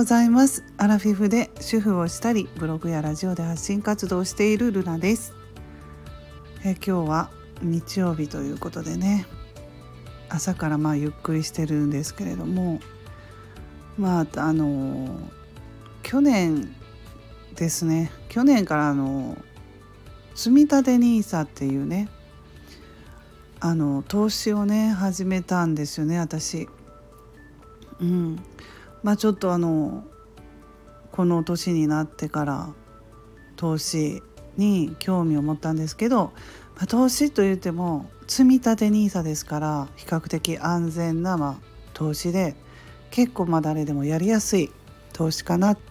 ございます。アラフィフで主婦をしたりブログやラジオで発信活動をしているルナです。え今日は日曜日ということでね。朝からまあゆっくりしてるんですけれども。まああの去年ですね。去年からあの積立 NISA っていうね。あの投資をね始めたんですよね私。うん。まあちょっとあのこの年になってから投資に興味を持ったんですけど、まあ、投資といっても積み立て NISA ですから比較的安全な、まあ、投資で結構まあ誰でもやりやすい投資かなと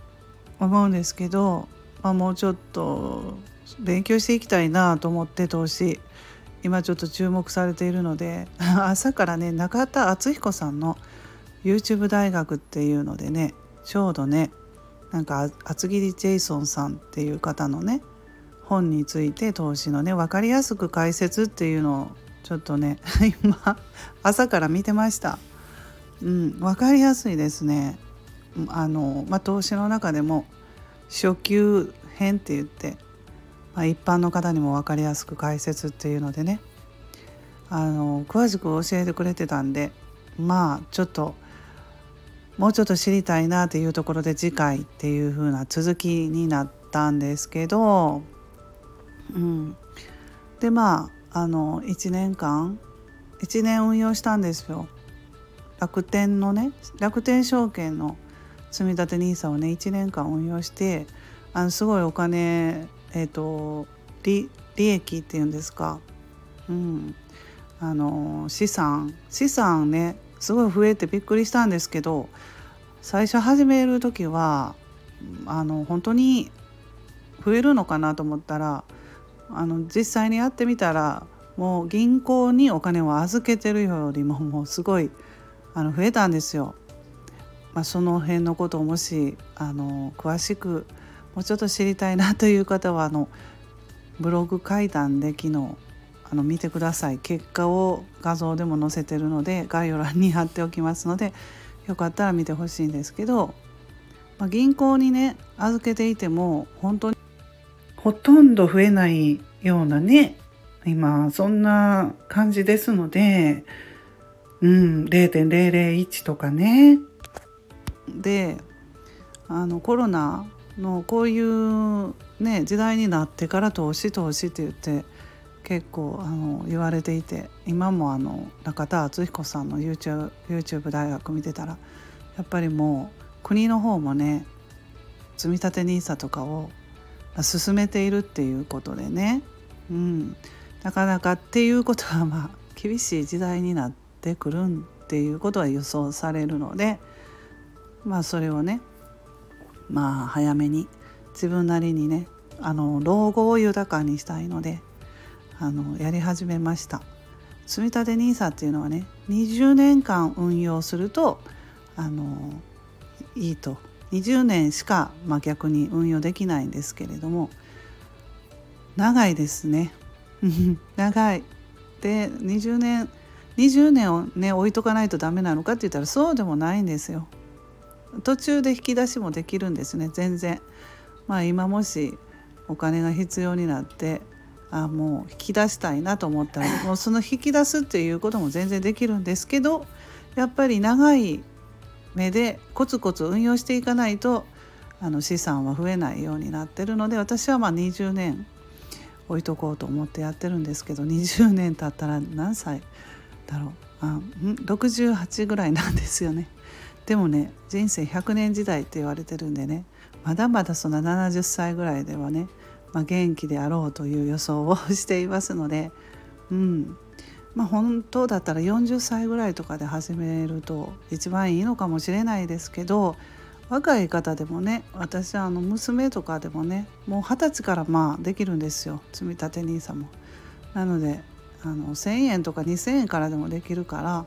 思うんですけど、まあ、もうちょっと勉強していきたいなと思って投資今ちょっと注目されているので 朝からね中田敦彦さんの YouTube 大学っていうのでねちょうどねなんか厚切りジェイソンさんっていう方のね本について投資のね分かりやすく解説っていうのをちょっとね 今朝から見てました。うん、分かりやすいですね。あのまあ、投資の中でも初級編って言って、まあ、一般の方にも分かりやすく解説っていうのでねあの詳しく教えてくれてたんでまあちょっともうちょっと知りたいなっていうところで次回っていう風な続きになったんですけど、うん、でまああの1年間1年運用したんですよ。楽天のね楽天証券の積立 NISA をね1年間運用してあのすごいお金えっ、ー、と利利益っていうんですか、うん、あの資産資産ねすごい増えてびっくりしたんですけど最初始める時はあの本当に増えるのかなと思ったらあの実際にやってみたらもう銀行にお金を預けてるよりももうすごいあの増えたんですよ。まあ、その辺のことをもしあの詳しくもうちょっと知りたいなという方はあのブログ書いたんで昨日あの見てください。結果を画像でも載せてるので概要欄に貼っておきますのでよかったら見てほしいんですけど、まあ、銀行にね預けていても本当にほとんど増えないようなね今そんな感じですのでうん0.001とかね。であのコロナのこういうね時代になってから投資投資って言って結構あの言われていて今もあの中田敦彦さんの YouTube, YouTube 大学見てたらやっぱりもう国の方もね積立 NISA とかを進めているっていうことでね、うん、なかなかっていうことはまあ厳しい時代になってくるんっていうことは予想されるのでまあそれをねまあ早めに自分なりにねあの老後を豊かにしたいのであのやり始めました。積立 NISA っていうのはね20年間運用するとあのいいと。20年しか、まあ、逆に運用できないんですけれども長いですね。長い。で20年20年をね置いとかないとダメなのかって言ったらそうでもないんですよ。途中で引き出しもできるんですね全然。まあ今もしお金が必要になってあもう引き出したいなと思ったらもうその引き出すっていうことも全然できるんですけどやっぱり長い目でコツコツ運用していかないとあの資産は増えないようになってるので私はまあ20年置いとこうと思ってやってるんですけど20年経ったら何歳だろうあ68ぐらいなんですよね。でもね人生100年時代って言われてるんでねまだまだそんな70歳ぐらいではね、まあ、元気であろうという予想をしていますので、うん。まあ、本当だったら40歳ぐらいとかで始めると一番いいのかもしれないですけど若い方でもね私はあの娘とかでもねもう二十歳からまあできるんですよ。積立 NISA も。なのであの1,000円とか2,000円からでもできるから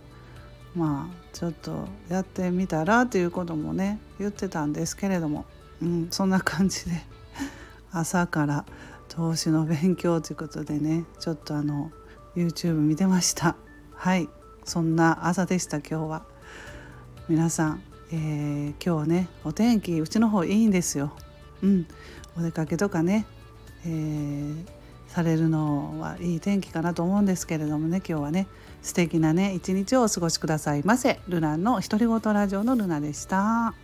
まあちょっとやってみたらということもね言ってたんですけれども、うん、そんな感じで。朝から投資の勉強ということでねちょっとあの YouTube 見てました。はい。そんな朝でした今日は。皆さんえー、今日ねお天気うちの方いいんですよ。うん、お出かけとかね、えー、されるのはいい天気かなと思うんですけれどもね今日はね素敵なね一日をお過ごしくださいませ。ルナの独り言ラジオのルナでした。